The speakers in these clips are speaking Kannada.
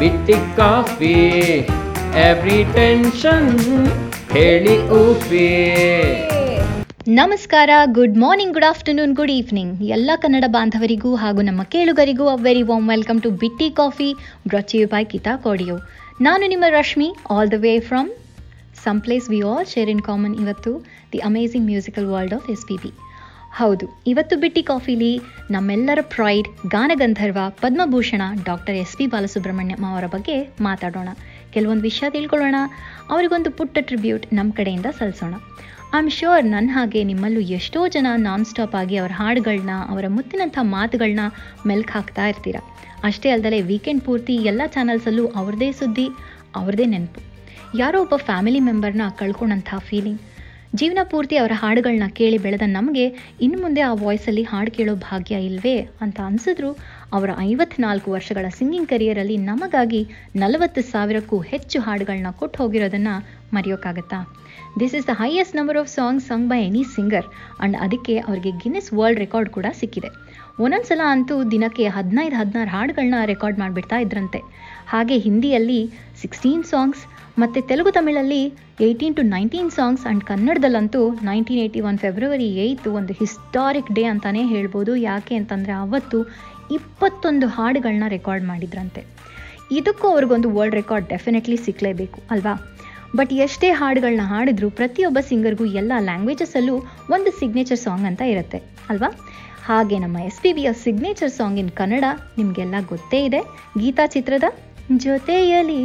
ಬಿಟ್ಟಿ ಕಾಫಿ ಎವ್ರಿ ಟೆನ್ಷನ್ ಹೇಳಿ ಊಫಿ ನಮಸ್ಕಾರ good morning good afternoon good evening ಎಲ್ಲ ಕನ್ನಡ ಬಾಂಧವರಿಗೂ ಹಾಗೂ ನಮ್ಮ ಕೇಳುಗರಿಗೂ a very warm welcome to Bitti coffee ಬ್ರಚಿಯು ಬೈ ಕಿತಾ ಕೋಡಿಯೋ ನಾನು ನಿಮ್ಮ Rashmi all the way from some place we all share in common ಇವತ್ತು the amazing musical world of S P B ಹೌದು, ಇವತ್ತು ಬಿಟ್ಟಿ ಕಾಫಿಲಿ ನಮ್ಮೆಲ್ಲರ pride ಗಾನಗಂಧರ್ವ, Padma Bhushan doctor S P Balasubrahmanyam ಅವರ ಬಗ್ಗೆ ಮಾತಾಡೋಣ. ಕೆಲವೊಂದು ವಿಷಯ ತಿಳ್ಕೊಳ್ಳೋಣ. ಅವರಿಗೊಂದು ಪುಟ್ಟ ಟ್ರಿಬ್ಯೂಟ್ ನಮ್ಮ ಕಡೆಯಿಂದ ಸಲ್ಲಿಸೋಣ ಐ ಆಮ್ ಶ್ಯೂರ್ ನನ್ನ ಹಾಗೆ ನಿಮ್ಮಲ್ಲೂ ಎಷ್ಟೋ ಜನ ನಾನ್ ಸ್ಟಾಪ್ ಆಗಿ ಅವರ ಹಾಡುಗಳನ್ನ ಅವರ ಮುತ್ತಿನಂಥ ಮಾತುಗಳನ್ನ ಮೆಲ್ಕ್ ಹಾಕ್ತಾ ಇರ್ತೀರ. ಅಷ್ಟೇ ಅಲ್ಲದೆ ವೀಕೆಂಡ್ ಪೂರ್ತಿ ಎಲ್ಲ ಚಾನಲ್ಸಲ್ಲೂ ಅವ್ರದ್ದೇ ಸುದ್ದಿ ಅವ್ರದ್ದೇ ನೆನಪು. ಯಾರೋ ಒಬ್ಬ ಫ್ಯಾಮಿಲಿ ಮೆಂಬರ್ನ ಕಳ್ಕೊಂಡಂಥ ಫೀಲಿಂಗ್ ಜೀವನ ಪೂರ್ತಿ ಅವರ ಹಾಡುಗಳನ್ನ ಕೇಳಿ ಬೆಳೆದ ನಮಗೆ ಇನ್ನು ಮುಂದೆ ಆ ವಾಯ್ಸಲ್ಲಿ ಹಾಡು ಕೇಳೋ ಭಾಗ್ಯ ಇಲ್ವೇ ಅಂತ ಅನಿಸಿದ್ರು ಅವರ ಐವತ್ನಾಲ್ಕು ವರ್ಷಗಳ ಸಿಂಗಿಂಗ್ ಕರಿಯರಲ್ಲಿ ನಮಗಾಗಿ ನಲವತ್ತು ಸಾವಿರಕ್ಕೂ ಹೆಚ್ಚು ಹಾಡುಗಳನ್ನ ಕೊಟ್ಟು ಹೋಗಿರೋದನ್ನು ಮರೆಯೋಕ್ಕಾಗತ್ತಾ this is the highest number of songs sung by any singer and ಅದಕ್ಕೆ ಅವರಿಗೆ ಗಿನ್ನಿಸ್ ವರ್ಲ್ಡ್ ರೆಕಾರ್ಡ್ ಕೂಡ ಸಿಕ್ಕಿದೆ. ಒಂದೊಂದ್ಸಲ ಅಂತೂ ದಿನಕ್ಕೆ ಹದಿನೈದು ಹದಿನಾರು ಹಾಡುಗಳನ್ನ ರೆಕಾರ್ಡ್ ಮಾಡಿಬಿಡ್ತಾ ಇದ್ರಂತೆ. ಹಾಗೆ ಹಿಂದಿಯಲ್ಲಿ ಸಿಕ್ಸ್ಟೀನ್ ಸಾಂಗ್ಸ್ ಮತ್ತು Telugu ತಮಿಳಲ್ಲಿ eighteen to nineteen songs and ಕನ್ನಡದಲ್ಲಂತೂ nineteen eighty one February eight ಒಂದು ಹಿಸ್ಟಾರಿಕ್ ಡೇ ಅಂತಲೇ ಹೇಳ್ಬೋದು. ಯಾಕೆ ಅಂತಂದರೆ ಅವತ್ತು ಇಪ್ಪತ್ತೊಂದು ಹಾಡುಗಳನ್ನ ರೆಕಾರ್ಡ್ ಮಾಡಿದ್ರಂತೆ. ಇದಕ್ಕೂ ಅವ್ರಿಗೊಂದು ವರ್ಲ್ಡ್ ರೆಕಾರ್ಡ್ ಡೆಫಿನೆಟ್ಲಿ ಸಿಕ್ಕಲೇಬೇಕು ಅಲ್ವಾ? ಬಟ್ ಎಷ್ಟೇ ಹಾಡುಗಳನ್ನ ಹಾಡಿದ್ರು ಪ್ರತಿಯೊಬ್ಬ ಸಿಂಗರ್ಗೂ ಎಲ್ಲ ಲ್ಯಾಂಗ್ವೇಜಸಲ್ಲೂ ಒಂದು ಸಿಗ್ನೇಚರ್ ಸಾಂಗ್ ಅಂತ ಇರುತ್ತೆ, ಅಲ್ವಾ? ಹಾಗೆ ನಮ್ಮ ಎಸ್ ಪಿ ಬಿಯ ಸಿಗ್ನೇಚರ್ ಸಾಂಗ್ ಇನ್ ಕನ್ನಡ ನಿಮಗೆಲ್ಲ ಗೊತ್ತೇ ಇದೆ. ಗೀತಾ ಚಿತ್ರದ ಜೊತೆಯಲಿ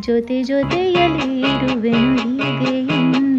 ಜೊತೆ ಜೊತೆಯಲಿ ಇರುವೆನು ಹೀಗೆ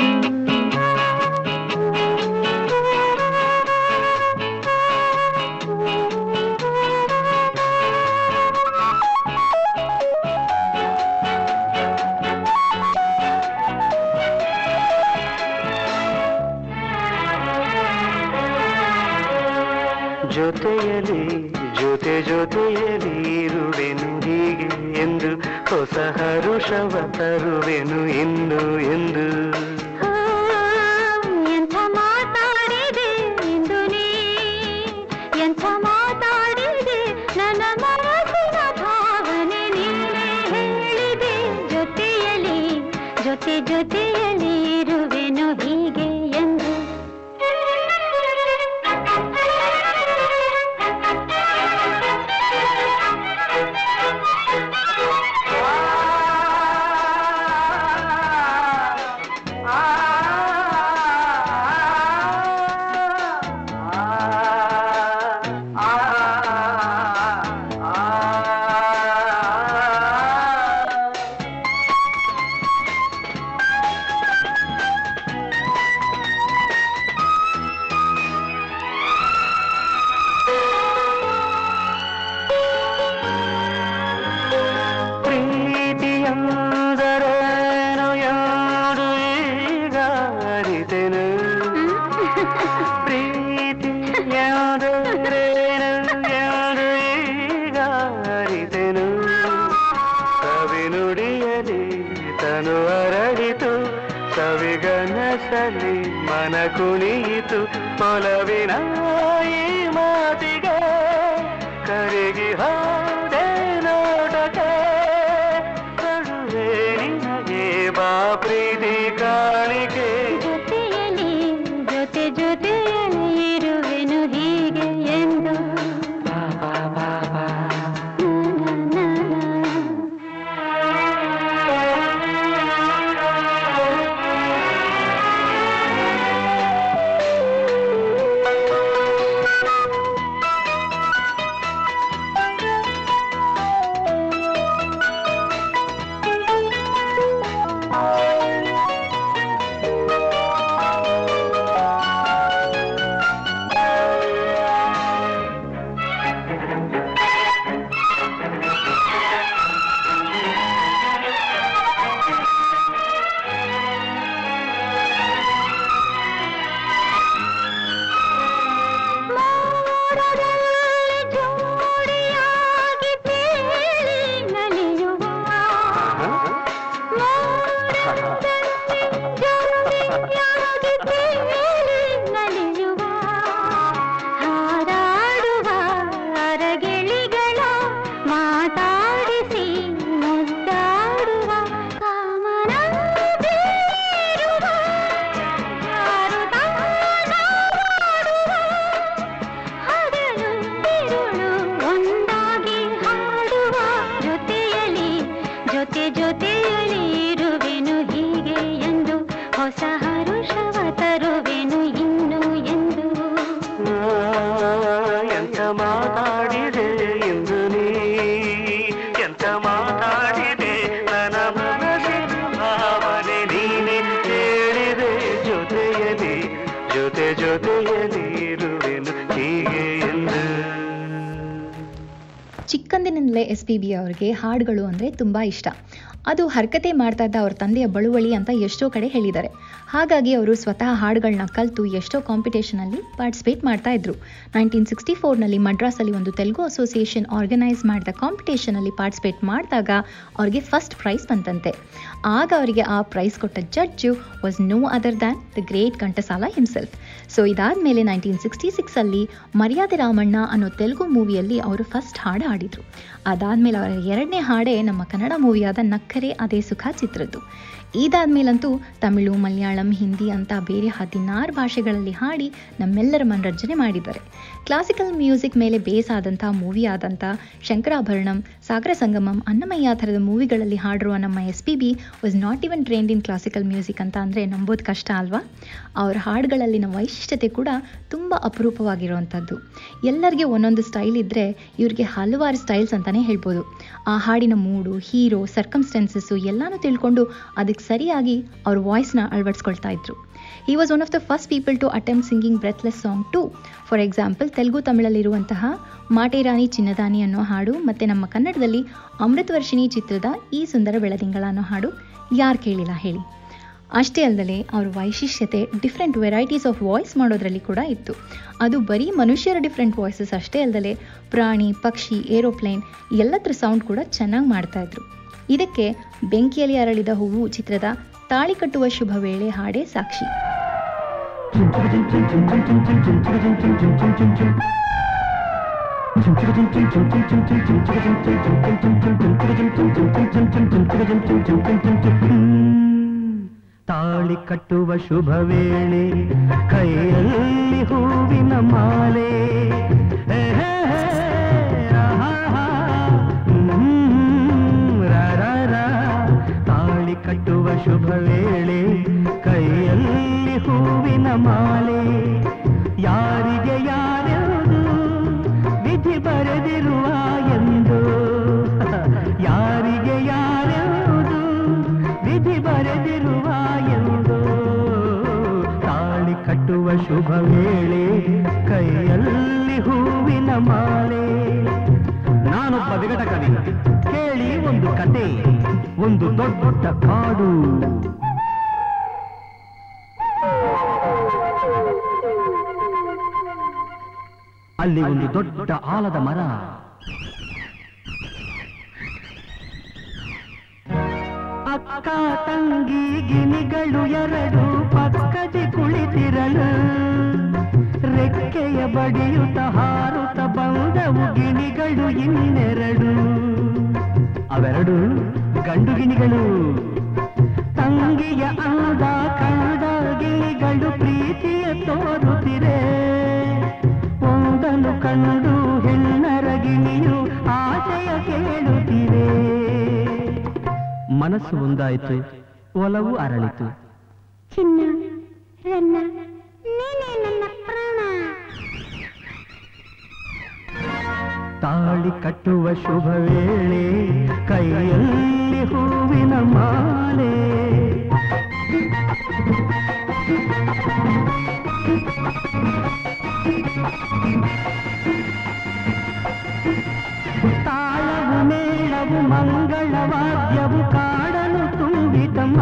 ಪ್ರೀತಿ பாடி பேயே ಎಸ್ ಪಿ ಬಿ ಅವ್ರಿಗೆ ಹಾಡುಗಳು ಅಂದರೆ ತುಂಬ ಇಷ್ಟ. ಅದು ಹರಕತೆ ಮಾಡ್ತಾ ಇದ್ದ ಅವ್ರ ತಂದೆಯ ಬಳುವಳಿ ಅಂತ ಎಷ್ಟೋ ಕಡೆ ಹೇಳಿದ್ದಾರೆ. ಹಾಗಾಗಿ ಅವರು ಸ್ವತಃ ಹಾಡುಗಳನ್ನ ಕಲಿತು ಎಷ್ಟೋ ಕಾಂಪಿಟೇಷನಲ್ಲಿ ಪಾರ್ಟಿಸಿಪೇಟ್ ಮಾಡ್ತಾ ಇದ್ರು. ನೈನ್ಟೀನ್ ಸಿಕ್ಸ್ಟಿ ಫೋರ್ನಲ್ಲಿ ಮಡ್ರಾಸಲ್ಲಿ ಒಂದು ತೆಲುಗು ಅಸೋಸಿಯೇಷನ್ ಆರ್ಗನೈಸ್ ಮಾಡಿದ ಕಾಂಪಿಟೇಷನಲ್ಲಿ ಪಾರ್ಟಿಸಿಪೇಟ್ ಮಾಡಿದಾಗ ಅವ್ರಿಗೆ ಫಸ್ಟ್ ಪ್ರೈಸ್ ಬಂತಂತೆ. ಆಗ ಅವರಿಗೆ ಆ ಪ್ರೈಸ್ ಕೊಟ್ಟ judge was no other than the great Ghantasala himself so ಇದಾದಮೇಲೆ ನೈನ್ಟೀನ್ ಸಿಕ್ಸ್ಟಿ ಸಿಕ್ಸಲ್ಲಿ ಮರ್ಯಾದೆ ರಾಮಣ್ಣ ಅನ್ನೋ ತೆಲುಗು ಮೂವಿಯಲ್ಲಿ ಅವರು ಫಸ್ಟ್ ಹಾಡು ಹಾಡಿದರು. ಅದಾದ್ಮೇಲೆ ಅವರ ಎರಡನೇ ಹಾಡೇ ನಮ್ಮ ಕನ್ನಡ ಮೂವಿಯಾದ ನಕ್ಕರೆ ಅದೇ ಸುಖ ಚಿತ್ರದ್ದು. ಇದಾದ್ಮೇಲಂತೂ ತಮಿಳು ಮಲಯಾಳಂ ಹಿಂದಿ ಅಂತ ಬೇರೆ ಹದಿನಾರು ಭಾಷೆಗಳಲ್ಲಿ ಹಾಡಿ ನಮ್ಮೆಲ್ಲರ ಮನರಂಜನೆ ಮಾಡಿದ್ದಾರೆ. ಕ್ಲಾಸಿಕಲ್ ಮ್ಯೂಸಿಕ್ ಮೇಲೆ ಬೇಸ್ ಆದಂಥ ಮೂವಿ ಆದಂಥ ಶಂಕರಾಭರಣಂ, ಸಾಗರ ಸಂಗಮಂ, ಅನ್ನಮಯ್ಯ ಥರದ ಮೂವಿಗಳಲ್ಲಿ ಹಾಡಿರುವ ನಮ್ಮ S P B was not even trained in classical music ಅಂತ ಅಂದರೆ ನಂಬೋದು ಕಷ್ಟ ಅಲ್ವಾ? ಅವ್ರ ಹಾಡುಗಳಲ್ಲಿನ ವೈಶಿಷ್ಟ್ಯತೆ ಕೂಡ ತುಂಬ ಅಪರೂಪವಾಗಿರುವಂಥದ್ದು. ಎಲ್ಲರಿಗೆ ಒಂದೊಂದು ಸ್ಟೈಲ್ ಇದ್ದರೆ ಇವ್ರಿಗೆ ಹಲವಾರು ಸ್ಟೈಲ್ಸ್ ಅಂತಲೇ ಹೇಳ್ಬೋದು. ಆ ಹಾಡಿನ ಮೂಡು, ಹೀರೋ ಸರ್ಕಮ್ಸ್ಟೆನ್ಸಸ್ಸು ಎಲ್ಲನೂ ತಿಳ್ಕೊಂಡು ಅದಕ್ಕೆ ಸರಿಯಾಗಿ ಅವ್ರ ವಾಯ್ಸ್ನ ಅಳವಡಿಸ್ಕೊಳ್ತಾ ಇದ್ರು. ಈ was one of the first people to attempt singing breathless song to for example Telugu ತಮಿಳಲ್ಲಿರುವಂತಹ ಮಾಟೇರಾಣಿ ಚಿನ್ನದಾನಿ ಅನ್ನೋ ಹಾಡು ಮತ್ತು ನಮ್ಮ ಕನ್ನಡದಲ್ಲಿ ಅಮೃತವರ್ಷಿಣಿ ಚಿತ್ರದ ಈ ಸುಂದರ ಬೆಳದಿಂಗಳ ಅನ್ನೋ ಹಾಡು ಯಾರು ಕೇಳಿಲ್ಲ ಹೇಳಿ. ಅಷ್ಟೇ ಅಲ್ಲದೆ ಅವ್ರ ವೈಶಿಷ್ಟ್ಯತೆ ಡಿಫ್ರೆಂಟ್ ವೆರೈಟೀಸ್ ಆಫ್ ವಾಯ್ಸ್ ಮಾಡೋದ್ರಲ್ಲಿ ಕೂಡ ಇತ್ತು. ಅದು ಬರೀ ಮನುಷ್ಯರ ಡಿಫ್ರೆಂಟ್ ವಾಯ್ಸಸ್ ಅಷ್ಟೇ ಅಲ್ಲದೆ ಪ್ರಾಣಿ, ಪಕ್ಷಿ ಏರೋಪ್ಲೇನ್ ಎಲ್ಲದರ ಸೌಂಡ್ ಕೂಡ ಚೆನ್ನಾಗಿ ಮಾಡ್ತಾಯಿದ್ರು ಇದಕ್ಕೆ ಬೆಂಕಿಯಲ್ಲಿ ಅರಳಿದ ಹೂವು ಚಿತ್ರದ ತಾಳಿ ಕಟ್ಟುವ ಶುಭ ವೇಳೆ ಹಾಡೇ ಸಾಕ್ಷಿ. ತಾಳಿ ಕಟ್ಟುವ ಶುಭ ವೇಳೆ ಕೈಯಲ್ಲಿ ಹೂವಿನ ಮಾಲೆ ಹೇ, ಹೇ, ಹೇ, ಆಹಾ, ಹ್ಮ್, ರ, ರ, ರ. ತಾಳಿ ಕಟ್ಟುವ ಶುಭ ವೇಳೆ ಕೈಯಲ್ಲಿ ಹೂವಿನ ಮಾಲೆ. ಯಾರಿಗೆ ಯಾರ್ಯಾವುದು ವಿಧಿ ಬರೆದಿರುವ ಎಂದು. ಯಾರಿಗೆ ಯಾರ್ಯಾವುದು ವಿಧಿ ಬರೆದಿರುವ ಎಂದು. ತಾಳಿ ಕಟ್ಟುವ ಶುಭ ವೇಳೆ ಕೈಯಲ್ಲಿ ಹೂವಿನ ಮಾಲೆ. ನಾನೊಬ್ಬ ವಿಗಟ ಕವಿ ಕೇಳಿ ಒಂದು ಕತೆ, ಒಂದು ದೊಡ್ಡ ಕಾಡು. ಅಲ್ಲಿ ಒಂದು ದೊಡ್ಡ ಆಲದ ಮರ. ಅಕ್ಕ ತಂಗಿ ಗಿನಿಗಳು ಎರಡು ಪಕ್ಕದಿ ಕುಳಿತಿರಲು. ರೆಕ್ಕೆಯ ಬಡಿಯುತ್ತ ಹಾರುತ್ತ ಬಂದವು ಗಿಣಿಗಳು ಇನ್ನೆರಡು. ಅವೆರಡು ಗಂಡು ಗಿಣಿಗಳು. ತಂಗಿಯ ಅಂದ ಕಂದ ಗಿಳಿಗಳು ಪ್ರೀತಿಯ ತೋರುತ್ತಿರೆ ಒಂದನ್ನು ಕಂಡು ಹೆಣ್ಣರ ಗಿಣಿಯು ಆಶಯ ಕೇಳುತ್ತಿವೆ. ಮನಸ್ಸು ಒಂದಾಯಿತು ಒಲವು ಅರಳಿತು. ಚಿನ್ನ ರನ್ನ ನೀನೇ ನನ್ನ ಪ್ರಾಣ. ತಾಳಿ ಕಟ್ಟುವ ಶುಭ ವೇಳೆ ಕೈಯಲ್ಲಿ ಹೂವಿನ ಮಾಲೆ. ತಾಳವು ಮೇಳವು ಮಂಗಳವಾದ್ಯವು ಕಾಡಲು ತುಂಬಿತಮ್ಮ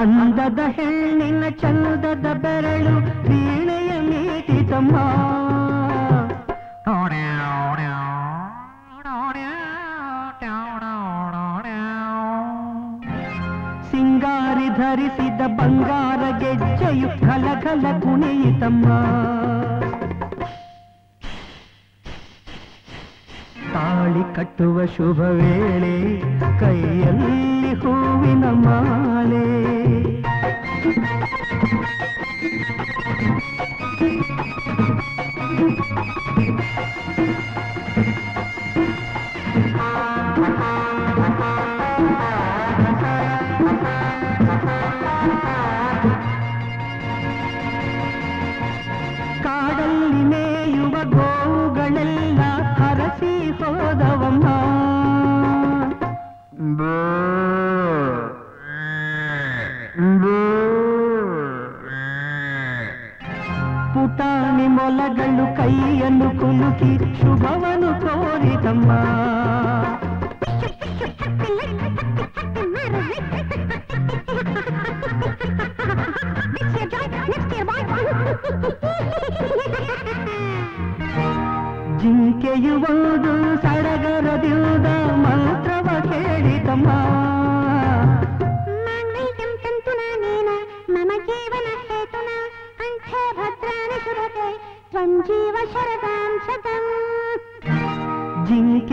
ಅಂದದ ಹೆಣ್ಣಿನ ಚಂದದ ಬೆರಳು ವೀಣೆಯ ಮೀಟಿತಮ್ಮ ಸಿಂಗಾರಿ ಧರಿಸಿದ ಬಂಗಾರ ಗೆಜ್ಜೆಯು ಕಲಕಲ ಕುಣಿಯಿತಮ್ಮ ತಾಳಿ ಕಟ್ಟುವ ಶುಭ ವೇಳೆ ಕೈಯಲ್ಲಿ ಹೂವಿನ ಮಾಲೆ. ಕಾಡಲ್ಲಿ ಪುಟಾಣಿ ಮೊಲಗಳು ಕೈಯನ್ನು ಕುಲುಕಿ ಶುಭವನ್ನು ಕೋರಿದಮ್ಮ ಜಿಂಕೆಯು ಒಂದು ಸಡಗರದಿಂದ ಮಂತ್ರವ ಕೇಳಿತಮ್ಮ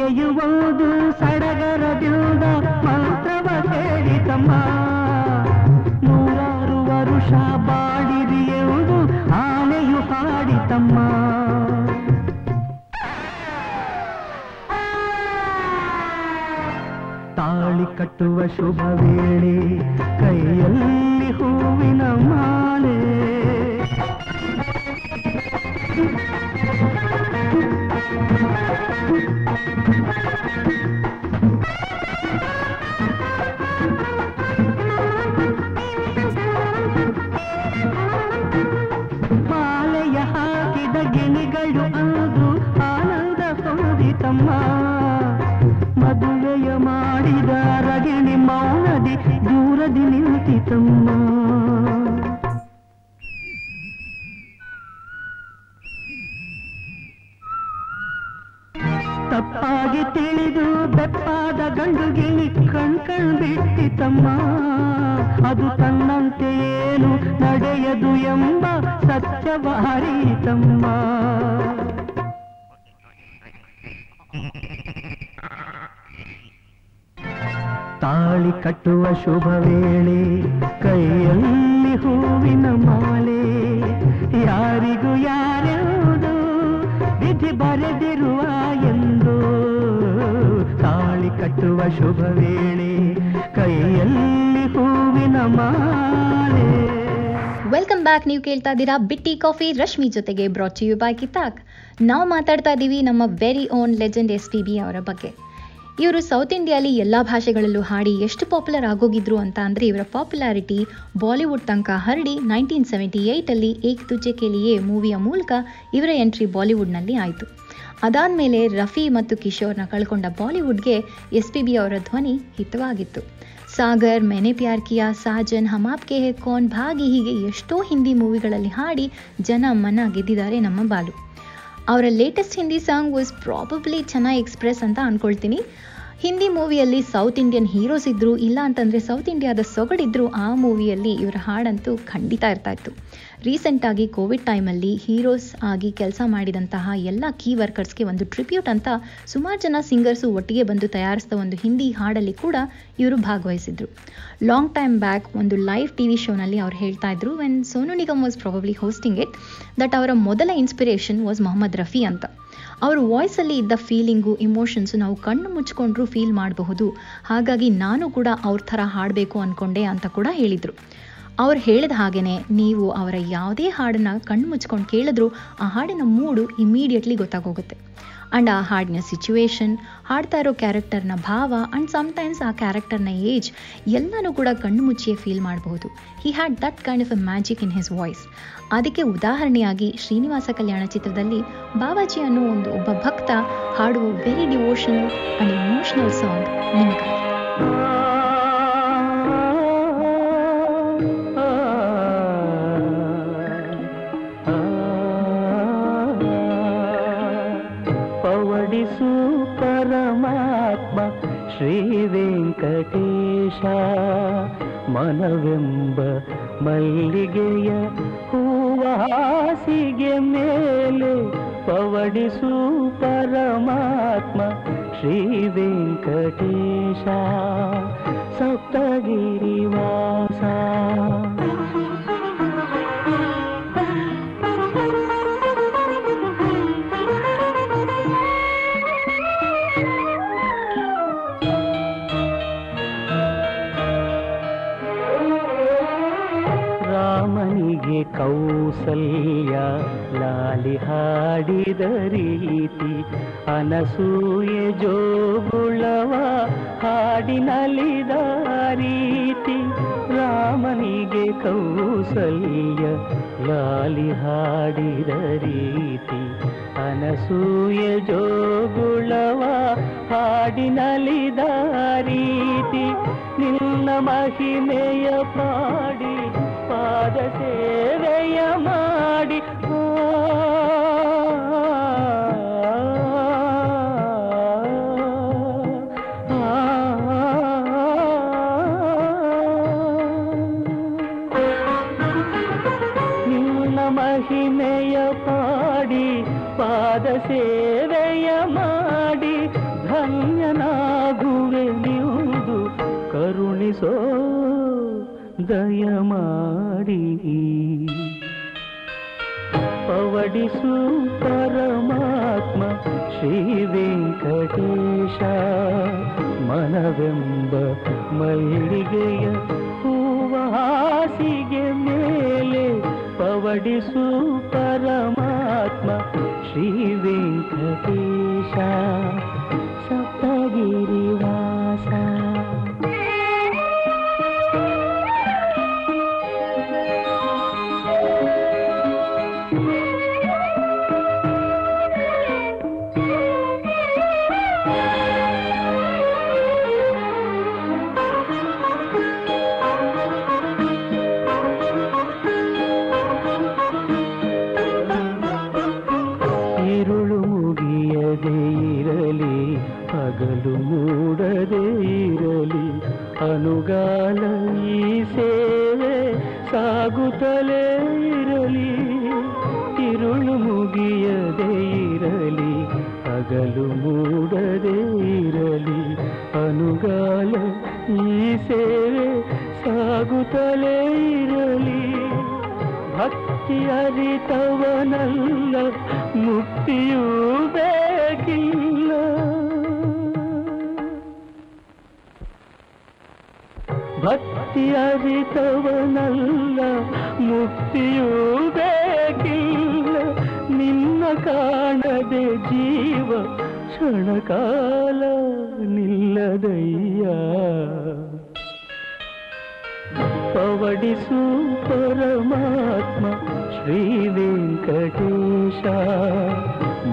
ಸಡಗರ ಸಡಗರದಿಂದ ಮಂತ್ರವ ಕೇಳಿತಮ್ಮ ನೂರಾರು ವರುಷ ಬಾಡಿರಿಯುವುದು ಆನೆಯು ಹಾಡಿತಮ್ಮ ತಾಳಿ ಕಟ್ಟುವ ಶುಭ ವೇಳೆ ಕೈಯಲ್ಲಿ ಹೂವಿನ ಮಾಲೆ. ಮಾಲೆಯ నిలిపితమ్మా ಶುಭ ವೇಳೆ, ಕೈಯಲ್ಲಿ ಹೂವಿನ ಮಾಲೆ. ಯಾರಿಗೂ ಯಾರೆಂದು ವಿಧಿ ಬರೆದಿರುವ ಎಂದು. ತಾಳಿ ಕಟ್ಟುವ ಶುಭ ವೇಳೆ, ಕೈಯಲ್ಲಿ ಹೂವಿನ ಮಾಲೆ. ವೆಲ್ಕಮ್ ಬ್ಯಾಕ್ ನೀವು ಕೇಳ್ತಾ ಇದ್ದೀರಾ ಬಿಟ್ಟಿ ಕಾಫಿ, ರಶ್ಮಿ ಜೊತೆಗೆ ಬ್ರಾಚಿಯು ಯು ಬೈ ಕಿತಾಕ್. ನಾವು ಮಾತಾಡ್ತಾ ಇದ್ದೀವಿ ನಮ್ಮ very own legend S P B ಅವರ ಬಗ್ಗೆ. ಇವರು ಸೌತ್ ಇಂಡಿಯಾಲಿ ಎಲ್ಲ ಭಾಷೆಗಳಲ್ಲೂ ಹಾಡಿ ಎಷ್ಟು ಪಾಪ್ಯುಲರ್ ಆಗೋಗಿದ್ರು ಅಂತ ಅಂದರೆ ಇವರ ಪಾಪ್ಯುಲಾರಿಟಿ ಬಾಲಿವುಡ್ ತನಕ ಹರಡಿ ನೈನ್ಟೀನ್ ಸೆವೆಂಟಿ ಏಯ್ಟಲ್ಲಿ ಏಕ್ ತುಜೆ ಕೆಲಿಯೇ ಮೂವಿಯ ಮೂಲಕ ಇವರ ಎಂಟ್ರಿ ಬಾಲಿವುಡ್ನಲ್ಲಿ ಆಯಿತು. ಅದಾದಮೇಲೆ ರಫಿ ಮತ್ತು ಕಿಶೋರ್ನ ಕಳ್ಕೊಂಡ ಬಾಲಿವುಡ್ಗೆ ಎಸ್ ಪಿ ಬಿ ಅವರ ಧ್ವನಿ ಹಿತವಾಗಿತ್ತು. ಸಾಗರ್, ಮೆನೆ ಪ್ಯಾರ್ ಕಿಯಾ, ಸಾಜನ್ ಹಮಾಪ್ಕೆ ಕೋನ್ ಕೌನ್, ಭಾಗಿ ಹೀಗೆ ಎಷ್ಟೋ ಹಿಂದಿ ಮೂವಿಗಳಲ್ಲಿ ಹಾಡಿ ಜನ ಮನ ಗೆದ್ದಿದ್ದಾರೆ ನಮ್ಮ ಬಾಲು. ಅವರ latest Hindi song was probably ಚೆನ್ನಾಗಿ ಎಕ್ಸ್ಪ್ರೆಸ್ ಅಂತ ಅಂದ್ಕೊಳ್ತೀನಿ ಹಿಂದಿ ಮೂವಿಯಲ್ಲಿ ಸೌತ್ ಇಂಡಿಯನ್ ಹೀರೋಸ್ ಇದ್ದರು ಇಲ್ಲ ಅಂತಂದರೆ ಸೌತ್ ಇಂಡಿಯಾದ ಸೊಗಡಿದ್ರು, ಆ ಮೂವಿಯಲ್ಲಿ ಇವರ ಹಾಡಂತೂ ಖಂಡಿತ ಇರ್ತಾ ಇತ್ತು ರೀಸೆಂಟಾಗಿ ಕೋವಿಡ್ ಟೈಮಲ್ಲಿ ಹೀರೋಸ್ ಆಗಿ ಕೆಲಸ ಮಾಡಿದಂತಹ ಎಲ್ಲ ಕೀ ವರ್ಕರ್ಸ್ಗೆ ಒಂದು ಟ್ರಿಬ್ಯೂಟ್ ಅಂತ ಸುಮಾರು ಜನ ಸಿಂಗರ್ಸು ಒಟ್ಟಿಗೆ ಬಂದು ತಯಾರಿಸಿದ ಒಂದು ಹಿಂದಿ ಹಾಡಲ್ಲಿ ಕೂಡ ಇವರು ಭಾಗವಹಿಸಿದ್ರು. ಲಾಂಗ್ ಟೈಮ್ ಬ್ಯಾಕ್ ಒಂದು ಲೈವ್ ಟಿ ವಿ ಶೋನಲ್ಲಿ ಅವ್ರು ಹೇಳ್ತಾ ಇದ್ರು when Sonu Nigam was probably hosting it that ಅವರ ಮೊದಲ ಇನ್ಸ್ಪಿರೇಷನ್ ವಾಸ್ ಮೊಹಮ್ಮದ್ ರಫಿ ಅಂತ. ಅವ್ರ ವಾಯ್ಸಲ್ಲಿ ಇದ್ದ ಫೀಲಿಂಗು ಇಮೋಷನ್ಸು ನಾವು ಕಣ್ಣು ಮುಚ್ಕೊಂಡ್ರೂ ಫೀಲ್ ಮಾಡಬಹುದು. ಹಾಗಾಗಿ ನಾನು ಕೂಡ ಅವ್ರ ಥರ ಹಾಡಬೇಕು ಅಂದ್ಕೊಂಡೆ ಅಂತ ಕೂಡ ಹೇಳಿದರು. ಅವ್ರು ಹೇಳಿದ ಹಾಗೆಯೇ ನೀವು ಅವರ ಯಾವುದೇ ಹಾಡನ್ನು ಕಣ್ಣು ಮುಚ್ಕೊಂಡು ಕೇಳಿದ್ರೂ ಆ ಹಾಡಿನ ಮೂಡು ಇಮಿಡಿಯೇಟ್ಲಿ ಗೊತ್ತಾಗೋಗುತ್ತೆ. ಆ್ಯಂಡ್ ಆ ಹಾಡಿನ ಸಿಚುವೇಶನ್ ಹಾಡ್ತಾ ಇರೋ ಕ್ಯಾರೆಕ್ಟರ್ನ ಭಾವ ಆ್ಯಂಡ್ ಸಮ್ಟೈಮ್ಸ್ ಆ ಕ್ಯಾರೆಕ್ಟರ್ನ ಏಜ್ ಎಲ್ಲನೂ ಕೂಡ ಕಣ್ಣು ಮುಚ್ಚಿಯೇ ಫೀಲ್ ಮಾಡಬಹುದು. He had that kind of a magic in his voice ಅದಕ್ಕೆ ಉದಾಹರಣೆಯಾಗಿ ಶ್ರೀನಿವಾಸ ಕಲ್ಯಾಣ ಚಿತ್ರದಲ್ಲಿ ಬಾವಾಜಿ ಅನ್ನೋ ಒಂದು ಒಬ್ಬ ಭಕ್ತ ಹಾಡುವ very devotional and emotional song ನಿಮಗಾಗಿ ಶ್ರೀ ವೆಂಕಟೇಶ ಮನವೆಂಬ ಮಲ್ಲಿಗೆಯ ಹೂವಾಸಿಗೆ ಮೇಲೆ ಪವಡಿಸು ಪರಮಾತ್ಮ ಶ್ರೀ ವೆಂಕಟೇಶ. ಲಾಲಿ ಹಾಡಿದ ರೀತಿ ಅನಸೂಯೆ ಜೋಗುಳವ ಹಾಡಿನಲಿದ ರೀತಿ ರಾಮನಿಗೆ ಕೌಸಲ್ಯ ಲಾಲಿ ಹಾಡಿದ ರೀತಿ ಅನಸೂಯೆ ಜೋಗುಳವ ಹಾಡಿನಲಿದ ರೀತಿ ನಿನ್ನ ಮಹಿಮೆಯ ಪಾಡಿ ಪಾದ ಸೇವೆಯ ಮಾಡಿ ಧನ್ಯನಾಗುವೆ ನೀವು ಕರುಣಿಸೋ ದಯ ಮಾಡಿ ಪವಡಿಸು ಪರಮಾತ್ಮ ಶ್ರೀ ವೆಂಕಟೇಶ, ಮನವೆಂಬ ಮಲ್ಲಿಗೆಯ ಹೂವ ಮೇಲೆ ಪವಡಿಸು ಪರಮಾತ್ಮ श्रीवेङ्कटेशा।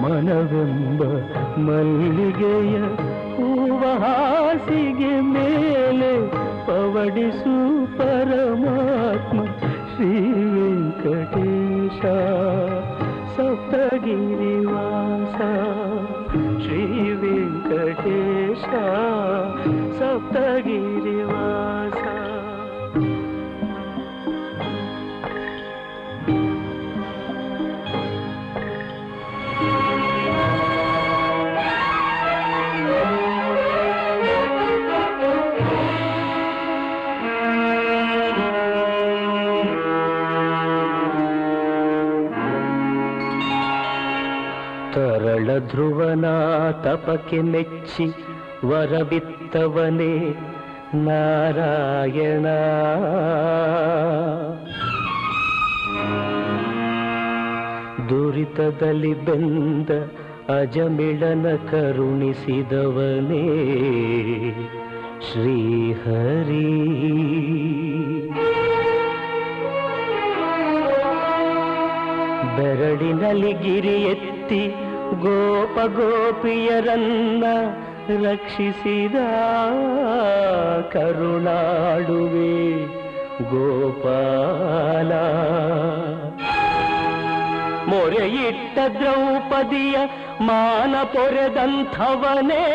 ಮನವೆಂಬ ಮಲ್ಲಿಗೆಯ ಹೂವ ಹಾಸಿಗೆ ಮೇಲೆ ಪವಡಿಸು ಪರಮಾತ್ಮ ಶ್ರೀ ವೆಂಕಟೇಶ ಸಪ್ತಗಿರಿವಾಸ. ಧ್ರುವನ ತಪಕ್ಕೆ ಮೆಚ್ಚಿ ವರವಿತ್ತವನೇ ನಾರಾಯಣ. ದುರಿತದಲ್ಲಿ ಬೆಂದ ಅಜಮಿಳನ ಕರುಣಿಸಿದವನೇ ಶ್ರೀಹರಿ. ಬೆರಳಿನಲ್ಲಿ ಗಿರಿ ಎತ್ತಿ ಗೋಪ ಗೋಪಿಯರನ್ನ ರಕ್ಷಿಸಿದ ಕರುಣಾಡುವೆ ಗೋಪಾಲ. ಮೊರೆಯಿಟ್ಟ ದ್ರೌಪದಿಯ ಮಾನ ಪೊರೆದಂಥವನೇ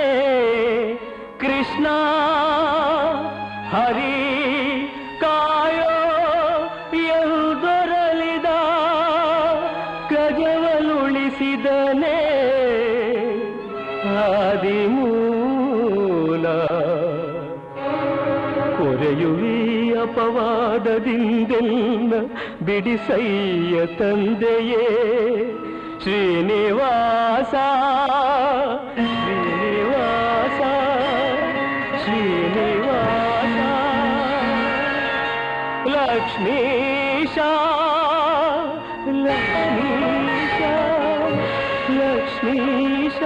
ಕೃಷ್ಣ. ಹರಿ ಅಪವಾದದಿಂದೆಲ್ಲ ಬಿಡಿಸಯ್ಯ ತಂದೆಯೇ ಶ್ರೀನಿವಾಸ ಶ್ರೀನಿವಾಸ ಶ್ರೀನಿವಾಸ ಲಕ್ಷ್ಮೀಶ ಲಕ್ಷ್ಮೀಶ ಲಕ್ಷ್ಮೀಶ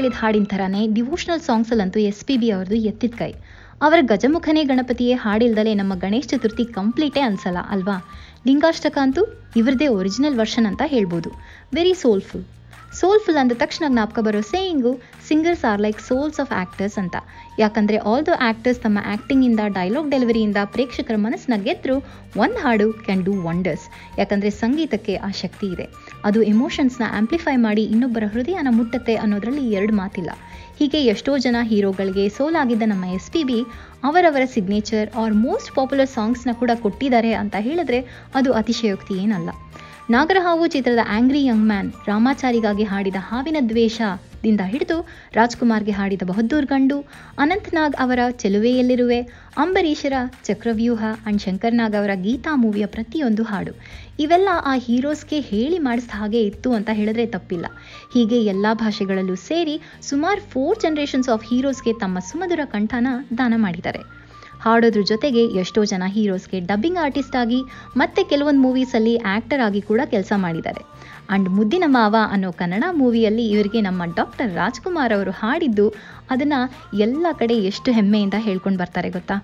ಕೇಳಿದ ಹಾಡಿನ ಥರನೇ ಡಿವೋಷನಲ್ ಸಾಂಗ್ಸಲ್ಲಂತೂ ಎಸ್ ಪಿ ಬಿ ಅವ್ರದ್ದು ಎತ್ತಿದ ಕೈ. ಅವರ ಗಜಮುಖನೇ ಗಣಪತಿಯೇ ಹಾಡಿಲ್ದಲೇ ನಮ್ಮ ಗಣೇಶ ಚತುರ್ಥಿ ಕಂಪ್ಲೀಟೇ ಅನ್ಸಲ್ಲ, ಅಲ್ವಾ? ಲಿಂಗಾಷ್ಟಕ ಅಂತೂ ಇವರದೇ ಒರಿಜಿನಲ್ ವರ್ಷನ್ ಅಂತ ಹೇಳ್ಬೋದು. ವೆರಿ ಸೋಲ್ಫುಲ್ ಸೋಲ್ಫುಲ್ ಅಂದ ತಕ್ಷಣ ಜ್ಞಾಪಕ ಬರೋ saying singers are like souls of actors ಅಂತ. ಯಾಕಂದರೆ ಆಲ್ ದ ಆಕ್ಟರ್ಸ್ ತಮ್ಮ ಆ್ಯಕ್ಟಿಂಗಿಂದ ಡೈಲಾಗ್ ಡೆಲಿವರಿಯಿಂದ ಪ್ರೇಕ್ಷಕರ ಮನಸ್ಸನ್ನ ಗೆದ್ದರೂ ಒಂದು ಹಾಡು ಕ್ಯಾನ್ ಡೂ ವಂಡರ್ಸ್ ಯಾಕಂದರೆ ಸಂಗೀತಕ್ಕೆ ಆ ಶಕ್ತಿ ಇದೆ. ಅದು ಎಮೋಷನ್ಸ್ನ ಆಂಪ್ಲಿಫೈ ಮಾಡಿ ಇನ್ನೊಬ್ಬರ ಹೃದಯನ ಮುಟ್ಟತ್ತೆ ಅನ್ನೋದರಲ್ಲಿ ಎರಡು ಮಾತಿಲ್ಲ. ಹೀಗೆ ಎಷ್ಟೋ ಜನ ಹೀರೋಗಳಿಗೆ ಸೋಲಾಗಿದ್ದ ನಮ್ಮ ಎಸ್ ಪಿ ಬಿ ಅವರವರ ಸಿಗ್ನೇಚರ್ ಆರ್ ಮೋಸ್ಟ್ ಪಾಪ್ಯುಲರ್ ಸಾಂಗ್ಸ್ನ ಕೂಡ ಕೊಟ್ಟಿದ್ದಾರೆ ಅಂತ ಹೇಳಿದ್ರೆ ಅದು ಅತಿಶಯೋಕ್ತಿ ಏನಲ್ಲ. ನಾಗರಹಾವು ಚಿತ್ರದ ಆಂಗ್ರಿ ಯಂಗ್ ಮ್ಯಾನ್ ರಾಮಾಚಾರಿಗಾಗಿ ಹಾಡಿದ ಹಾವಿನ ದ್ವೇಷದಿಂದ ಹಿಡಿದು ರಾಜ್ಕುಮಾರ್ಗೆ ಹಾಡಿದ ಬಹದ್ದೂರ್ ಗಂಡು, ಅನಂತ್ನಾಗ್ ಅವರ ಚೆಲುವೆಯಲ್ಲಿರುವೆ, ಅಂಬರೀಷರ ಚಕ್ರವ್ಯೂಹ, ಅಂಡ್ ಶಂಕರ್ನಾಗ್ ಅವರ ಗೀತಾ ಮೂವಿಯ ಪ್ರತಿಯೊಂದು ಹಾಡು. ಇವೆಲ್ಲ ಆ ಹೀರೋಸ್ಗೆ ಹೇಳಿ ಮಾಡಿಸಿದ ಹಾಗೆ ಇತ್ತು ಅಂತ ಹೇಳಿದ್ರೆ ತಪ್ಪಿಲ್ಲ. ಹೀಗೆ ಎಲ್ಲ ಭಾಷೆಗಳಲ್ಲೂ ಸೇರಿ ಸುಮಾರು ಫೋರ್ ಜನರೇಷನ್ಸ್ ಆಫ್ ಹೀರೋಸ್ಗೆ ತಮ್ಮ ಸುಮಧುರ ಕಂಠನ ದಾನ ಮಾಡಿದ್ದಾರೆ. ಹಾಡೋದ್ರ ಜೊತೆಗೆ ಎಷ್ಟೋ ಜನ ಹೀರೋಸ್ಗೆ ಡಬ್ಬಿಂಗ್ ಆರ್ಟಿಸ್ಟ್ ಆಗಿ ಮತ್ತೆ ಕೆಲವೊಂದು ಮೂವೀಸಲ್ಲಿ ಆ್ಯಕ್ಟರ್ ಆಗಿ ಕೂಡ ಕೆಲಸ ಮಾಡಿದ್ದಾರೆ. ಅಂಡ್ ಮುದ್ದಿನ ಮಾವ ಅನ್ನೋ ಕನ್ನಡ ಮೂವಿಯಲ್ಲಿ ಇವರಿಗೆ ನಮ್ಮ ಡಾಕ್ಟರ್ ರಾಜ್ಕುಮಾರ್ ಅವರು ಹಾಡಿದ್ದು ಅದನ್ನು ಎಲ್ಲ ಕಡೆ ಎಷ್ಟು ಹೆಮ್ಮೆಯಿಂದ ಹೇಳ್ಕೊಂಡು ಬರ್ತಾರೆ ಗೊತ್ತಾ?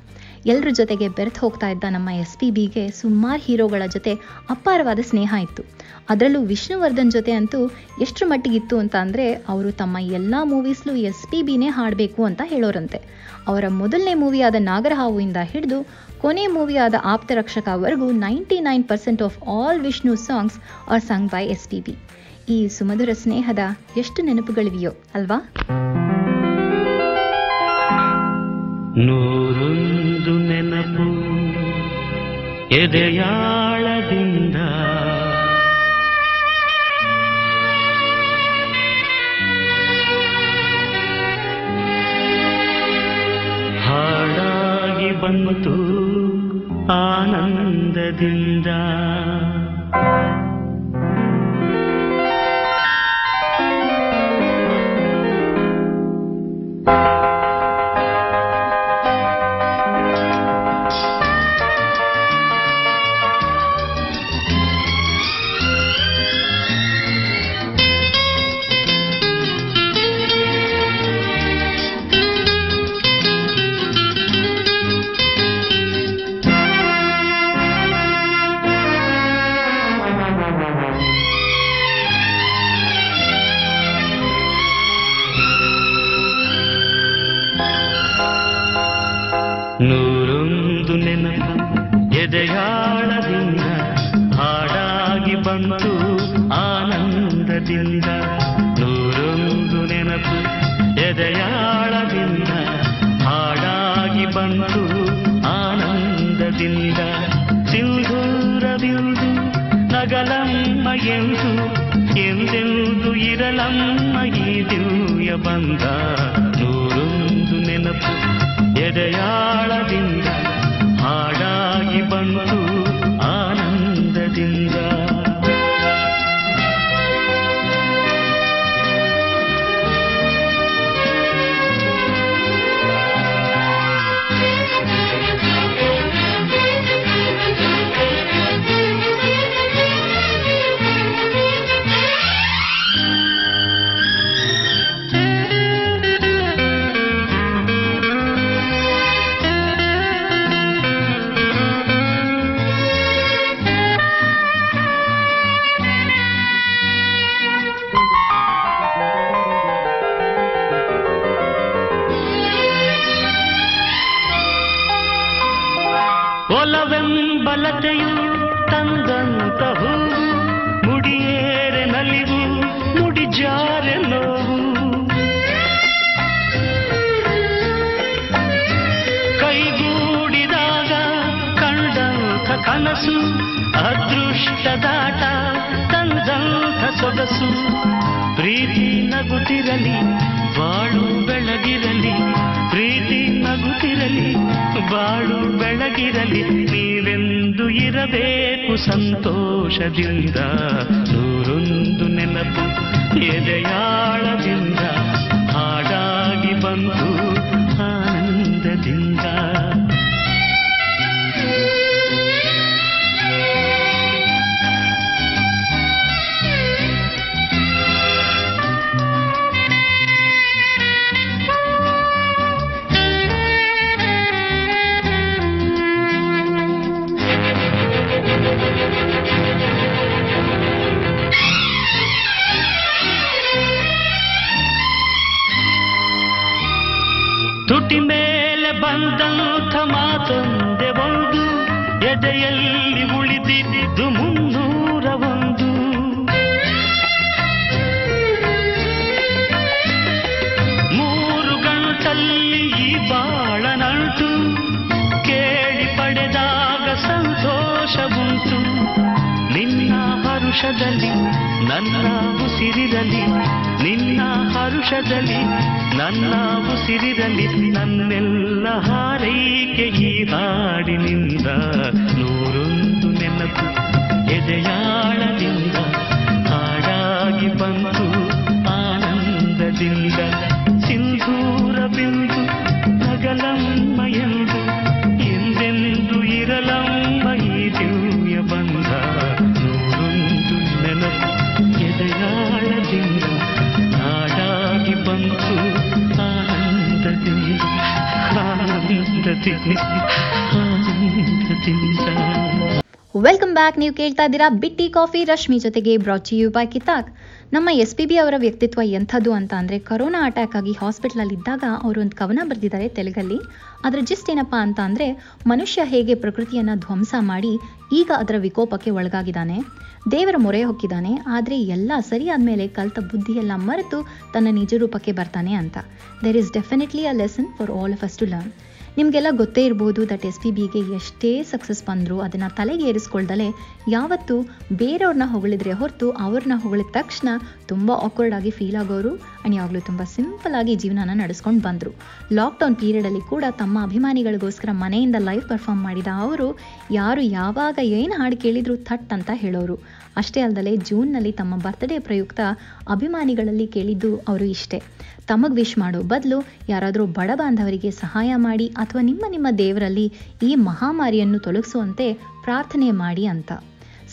ಎಲ್ಲರ ಜೊತೆಗೆ ಬೆರೆತು ಹೋಗ್ತಾ ಇದ್ದ ನಮ್ಮ ಎಸ್ ಪಿ ಬಿಗೆ ಸುಮಾರು ಹೀರೋಗಳ ಜೊತೆ ಅಪಾರವಾದ ಸ್ನೇಹ ಇತ್ತು. ಅದರಲ್ಲೂ ವಿಷ್ಣುವರ್ಧನ್ ಜೊತೆ ಅಂತೂ ಎಷ್ಟರ ಮಟ್ಟಿಗಿತ್ತು ಅಂತ ಅಂದರೆ ಅವರು ತಮ್ಮ ಎಲ್ಲ ಮೂವೀಸ್ಲೂ ಎಸ್ ಪಿ ಬಿನೇ ಹಾಡಬೇಕು ಅಂತ ಹೇಳೋರಂತೆ. ಅವರ ಮೊದಲನೇ ಮೂವಿಯಾದ ನಾಗರಹಾವುಯಿಂದ ಹಿಡಿದು ಕೊನೆ ಮೂವಿಯಾದ ಆಪ್ತರಕ್ಷಕವರೆಗೂ ninety nine percent of all Vishnu songs are sung by S P B. ಈ ಸುಮಧುರ ಸ್ನೇಹದ ಎಷ್ಟು ನೆನಪುಗಳಿವೆಯೋ, ಅಲ್ವಾ? ಎದೆಯಾಳದಿಂದ. ಹಾಡಾಗಿ ಬಂತು ಆನಂದದಿಂದ. ನೂರೊಂದು ನೆನಪು ಎದೆಯಾಳದಿಂದ ಹಾಡಾಗಿ ಬಂತು ಆನಂದದಿಂದ. ನೂರೊಂದು ನೆನಪು ಎದೆಯಾಳದಿಂದ ಹಾಡಾಗಿ ಬಂತು ಆನಂದದಿಂದ. ಸಿಂಧೂರದಿಂದು ನಗಲಮ್ಮ ಎಂದು, ಎಂದೆಂದು ಇರಲಮ್ಮ ಈ ದಿವ್ಯ ಬಂದ. ಎದೆಯಾಳದಿಂದ ಒಲವೆಂಬಲತೆಯು ತಂದಂತ ಹೂವು ಮುಡಿಯೇರೆ ನಲಿವು ನೋವು. ಕೈಗೂಡಿದಾಗ ಕಂಡಂಥ ಕನಸು, ಅದೃಷ್ಟದಾಟ ತಂದಂಥ ಸೊಗಸು. ಪ್ರೀತಿ ನಗುತ್ತಿರಲಿ, ಬಾಳು ಬೆಳಗಿರಲಿ, ಪ್ರೀತಿ ನಗುತ್ತಿರಲಿ ಬಾಳು ಬೆಳಗಿರಲಿ ನೀವೆಂದು ಇರಬೇಕು ಸಂತೋಷದಿಂದ. ನೂರೊಂದು ನೆನಪು ಎದೆಯಾಳದಿಂದ ಬ್ಯಾಕ್, ನೀವು ಕೇಳ್ತಾ ಇದ್ದೀರಾ ಬಿಟ್ಟಿ ಕಾಫಿ, ರಶ್ಮಿ ಜೊತೆಗೆ ಬ್ರಾಚಿ ಯು ಬೈ ಕಿತಾಕ್. ನಮ್ಮ ಎಸ್ ಪಿ ಬಿ ಅವರ ವ್ಯಕ್ತಿತ್ವ ಎಂಥದ್ದು ಅಂತ ಅಂದರೆ ಕೊರೋನಾ ಅಟ್ಯಾಕ್ ಆಗಿ ಹಾಸ್ಪಿಟ್ಲಲ್ಲಿ ಇದ್ದಾಗ ಅವರು ಒಂದು ಕವನ ಬರೆದಿದ್ದಾರೆ ತೆಲುಗಲ್ಲಿ. ಅದರ ಜಿಸ್ಟ್ ಏನಪ್ಪ ಅಂತ ಅಂದರೆ ಮನುಷ್ಯ ಹೇಗೆ ಪ್ರಕೃತಿಯನ್ನು ಧ್ವಂಸ ಮಾಡಿ ಈಗ ಅದರ ವಿಕೋಪಕ್ಕೆ ಒಳಗಾಗಿದ್ದಾನೆ. ದೇವರ ಮೊರೆ ಹೊಕ್ಕಿದ್ದಾನೆ, ಆದರೆ ಎಲ್ಲ ಸರಿಯಾದ ಮೇಲೆ ಕಲ್ತ ಬುದ್ಧಿಯೆಲ್ಲ ಮರೆತು ತನ್ನ ನಿಜ ರೂಪಕ್ಕೆ ಬರ್ತಾನೆ ಅಂತ. There is definitely a lesson for all of us to learn ನಿಮಗೆಲ್ಲ ಗೊತ್ತೇ ಇರ್ಬೋದು ದಟ್ ಎಸ್ ಪಿ ಬಿಗೆ ಎಷ್ಟೇ ಸಕ್ಸಸ್ ಬಂದರೂ ಅದನ್ನು ತಲೆಗೆ ಏರಿಸ್ಕೊಳ್ದಲೆ ಯಾವತ್ತೂ ಬೇರೆಯವ್ರನ್ನ ಹೊಗಳಿದ್ರೆ ಹೊರತು ಅವ್ರನ್ನ ಹೊಗಳಿದ ತಕ್ಷಣ ತುಂಬ ಆಕ್ವರ್ಡ್ ಆಗಿ ಫೀಲ್ ಆಗೋರು. ಆ್ಯಂಡ್ ಯಾವಾಗಲೂ ತುಂಬ ಸಿಂಪಲ್ ಆಗಿ ಜೀವನನ ನಡೆಸ್ಕೊಂಡು ಬಂದರು. ಲಾಕ್ಡೌನ್ ಪೀರಿಯಡಲ್ಲಿ ಕೂಡ ತಮ್ಮ ಅಭಿಮಾನಿಗಳಿಗೋಸ್ಕರ ಮನೆಯಿಂದ ಲೈವ್ ಪರ್ಫಾರ್ಮ್ ಮಾಡಿದ ಅವರು, ಯಾರು ಯಾವಾಗ ಏನು ಹಾಡು ಕೇಳಿದ್ರು ಥಟ್ ಅಂತ ಹೇಳೋರು. ಅಷ್ಟೇ ಅಲ್ಲದೆ ಜೂನ್ನಲ್ಲಿ ತಮ್ಮ ಬರ್ತ್ಡೇ ಪ್ರಯುಕ್ತ ಅಭಿಮಾನಿಗಳಲ್ಲಿ ಕೇಳಿದ್ದು ಅವರು ಇಷ್ಟೇ. ತಮಗೆ ವಿಶ್ ಮಾಡೋ ಬದಲು ಯಾರಾದರೂ ಬಡ ಬಾಂಧವರಿಗೆ ಸಹಾಯ ಮಾಡಿ ಅಥವಾ ನಿಮ್ಮ ನಿಮ್ಮ ದೇವರಲ್ಲಿ ಈ ಮಹಾಮಾರಿಯನ್ನು ತೊಲಗಿಸುವಂತೆ ಪ್ರಾರ್ಥನೆ ಮಾಡಿ ಅಂತ.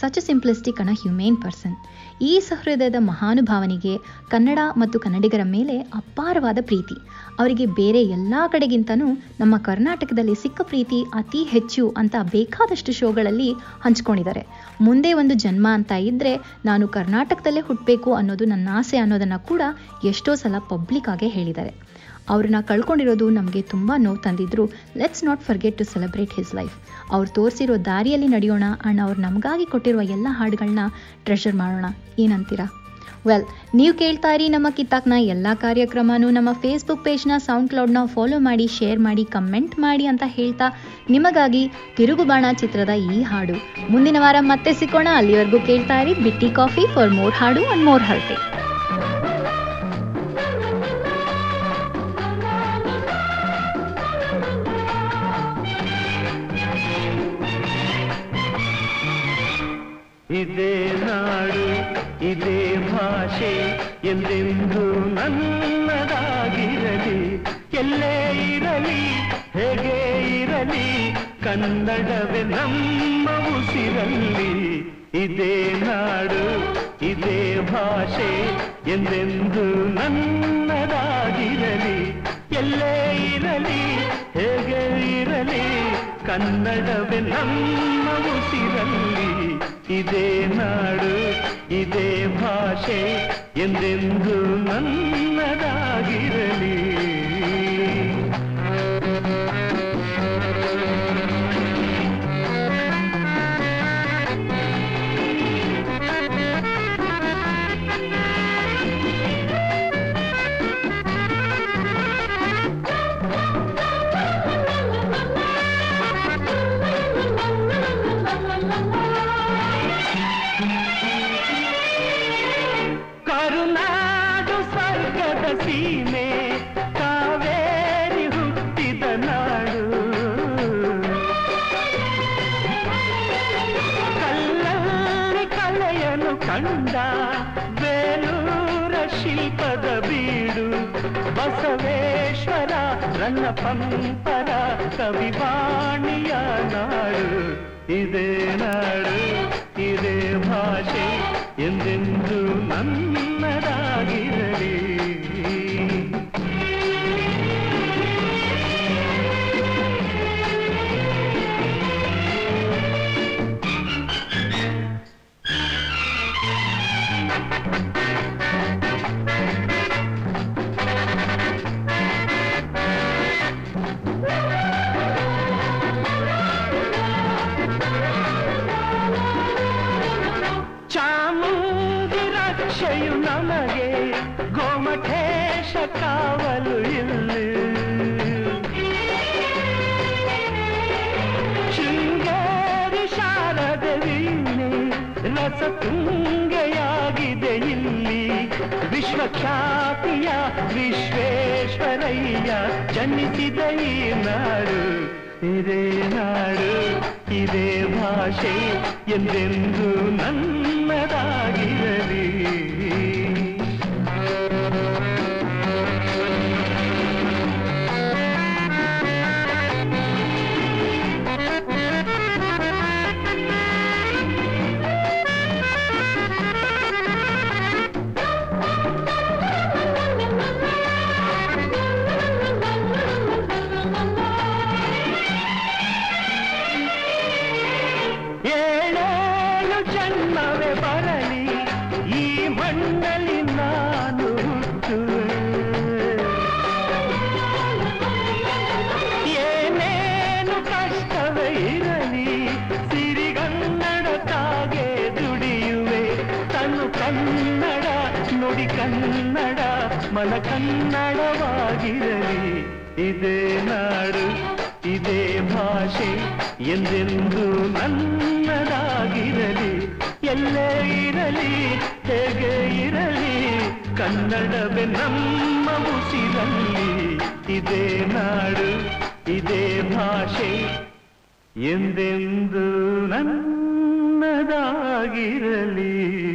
Such simplistic kind humane person ಈ ಸಹೃದಯದ ಮಹಾನುಭಾವನಿಗೆ ಕನ್ನಡ ಮತ್ತು ಕನ್ನಡಿಗರ ಮೇಲೆ ಅಪಾರವಾದ ಪ್ರೀತಿ. ಅವರಿಗೆ ಬೇರೆ ಎಲ್ಲ ಕಡೆಗಿಂತನೂ ನಮ್ಮ ಕರ್ನಾಟಕದಲ್ಲಿ ಸಿಕ್ಕ ಪ್ರೀತಿ ಅತಿ ಹೆಚ್ಚು ಅಂತ ಬೇಕಾದಷ್ಟು ಶೋಗಳಲ್ಲಿ ಹಂಚ್ಕೊಂಡಿದ್ದಾರೆ. ಮುಂದೆ ಒಂದು ಜನ್ಮ ಅಂತ ಇದ್ದರೆ ನಾನು ಕರ್ನಾಟಕದಲ್ಲೇ ಹುಟ್ಟಬೇಕು ಅನ್ನೋದು ನನ್ನ ಆಸೆ ಅನ್ನೋದನ್ನು ಕೂಡ ಎಷ್ಟೋ ಸಲ ಪಬ್ಲಿಕ್ ಆಗೇ ಹೇಳಿದ್ದಾರೆ. ಅವ್ರನ್ನ ಕಳ್ಕೊಂಡಿರೋದು ನಮಗೆ ತುಂಬ ನೋವು ತಂದಿದ್ರು. Let's not forget to celebrate his life ಅವ್ರು ತೋರಿಸಿರೋ ದಾರಿಯಲ್ಲಿ ನಡೆಯೋಣ ಆ್ಯಂಡ್ ಅವ್ರು ನಮಗಾಗಿ ಕೊಟ್ಟಿರುವ ಎಲ್ಲ ಹಾಡುಗಳನ್ನ ಟ್ರೆಷರ್ ಮಾಡೋಣ. ಏನಂತೀರಾ? ವೆಲ್ ನೀವು ಕೇಳ್ತಾ ಇರಿ ನಮ್ಮ ಕಿತ್ತಾಕ್ನ ಎಲ್ಲ ಕಾರ್ಯಕ್ರಮನೂ ನಮ್ಮ ಫೇಸ್ಬುಕ್ ಪೇಜ್ನ ಸೌಂಡ್ ಕ್ಲೌಡ್ನ ಫಾಲೋ ಮಾಡಿ ಶೇರ್ ಮಾಡಿ ಕಮೆಂಟ್ ಮಾಡಿ ಅಂತ ಹೇಳ್ತಾ ನಿಮಗಾಗಿ ತಿರುಗುಬಾಣ ಚಿತ್ರದ ಈ ಹಾಡು. ಮುಂದಿನ ವಾರ ಮತ್ತೆ ಸಿಕ್ಕೋಣ ಅಲ್ಲಿವರೆಗೂ ಕೇಳ್ತಾ ಇರಿ ಬಿಟ್ಟಿ ಕಾಫಿ ಫಾರ್ ಮೋರ್ ಹಾಡು ಅಂಡ್ ಮೋರ್ ಹಲ್ತೆ ಇದೇ ನಾಡು ಇದೇ ಭಾಷೆ ಎಂದೆಂದು ನನ್ನದಾಗಿರಲಿ ಎಲ್ಲೇ ಇರಲಿ ಹೇಗೆ ಇರಲಿ ಕನ್ನಡವೇ ನಮ್ಮ ಉಸಿರಲ್ಲಿ ಇದೇ ನಾಡು ಇದೇ ಭಾಷೆ ಎಂದೆಂದು ನನ್ನದಾಗಿರಲಿ ಎಲ್ಲೇ ಇರಲಿ ಹೇಗೆ ಇರಲಿ ಕನ್ನಡವೇ ನಮ್ಮ ಉಸಿರಲ್ಲಿ ಇದೇ ನಾಡು ಇದೇ ಭಾಷೆ ಎಂದೆಂದು ನನ್ನದಾಗಿರಲಿ. ಬಸವೇಶ್ವರ ರನ್ನ ಪಂಪರ ಕವಿವಾಣಿಯ ನಾಡು ಇದೇ ನಾಡು ಇದೇ ಭಾಷೆ ಎಂದೆಂದು ನನ್ನದಾಗಿರಲಿ ರಕ್ಷೆಯು ನಮಗೆ ಗೋಮಠೇಶ ಕಾವಲು ಇಲ್ಲಿ. ಶೃಂಗೇರಿ ಶಾರದ ವೀಣೆ ರಸ ತುಂಗೆಯಾಗಿದೆ ಇಲ್ಲಿ. ವಿಶ್ವಖ್ಯಾತಿಯ ವಿಶ್ವೇಶ್ವರಯ್ಯ ಜನಿಸಿದ ಈ ನಾಡು ಇದೇ ನಾಡು. ಇದೇ ಭಾಷೆ ಎಂದೆಂದು ನನ್ನದಾಗಿರಲಿ ಕನ್ನಡವಾಗಿರಲಿ. ಇದೇ ನಾಡು, ಇದೇ ಭಾಷೆ, ಎಂದೆಂದು ನನ್ನದಾಗಿರಲಿ. ಎಲ್ಲೇ ಇರಲಿ, ಹೇಗೆ ಇರಲಿ, ಕನ್ನಡವೇ ನಮ್ಮ ಉಸಿರಲ್ಲಿ. ಇದೇ ನಾಡು, ಇದೇ ಭಾಷೆ, ಎಂದೆಂದು ನನ್ನದಾಗಿರಲಿ.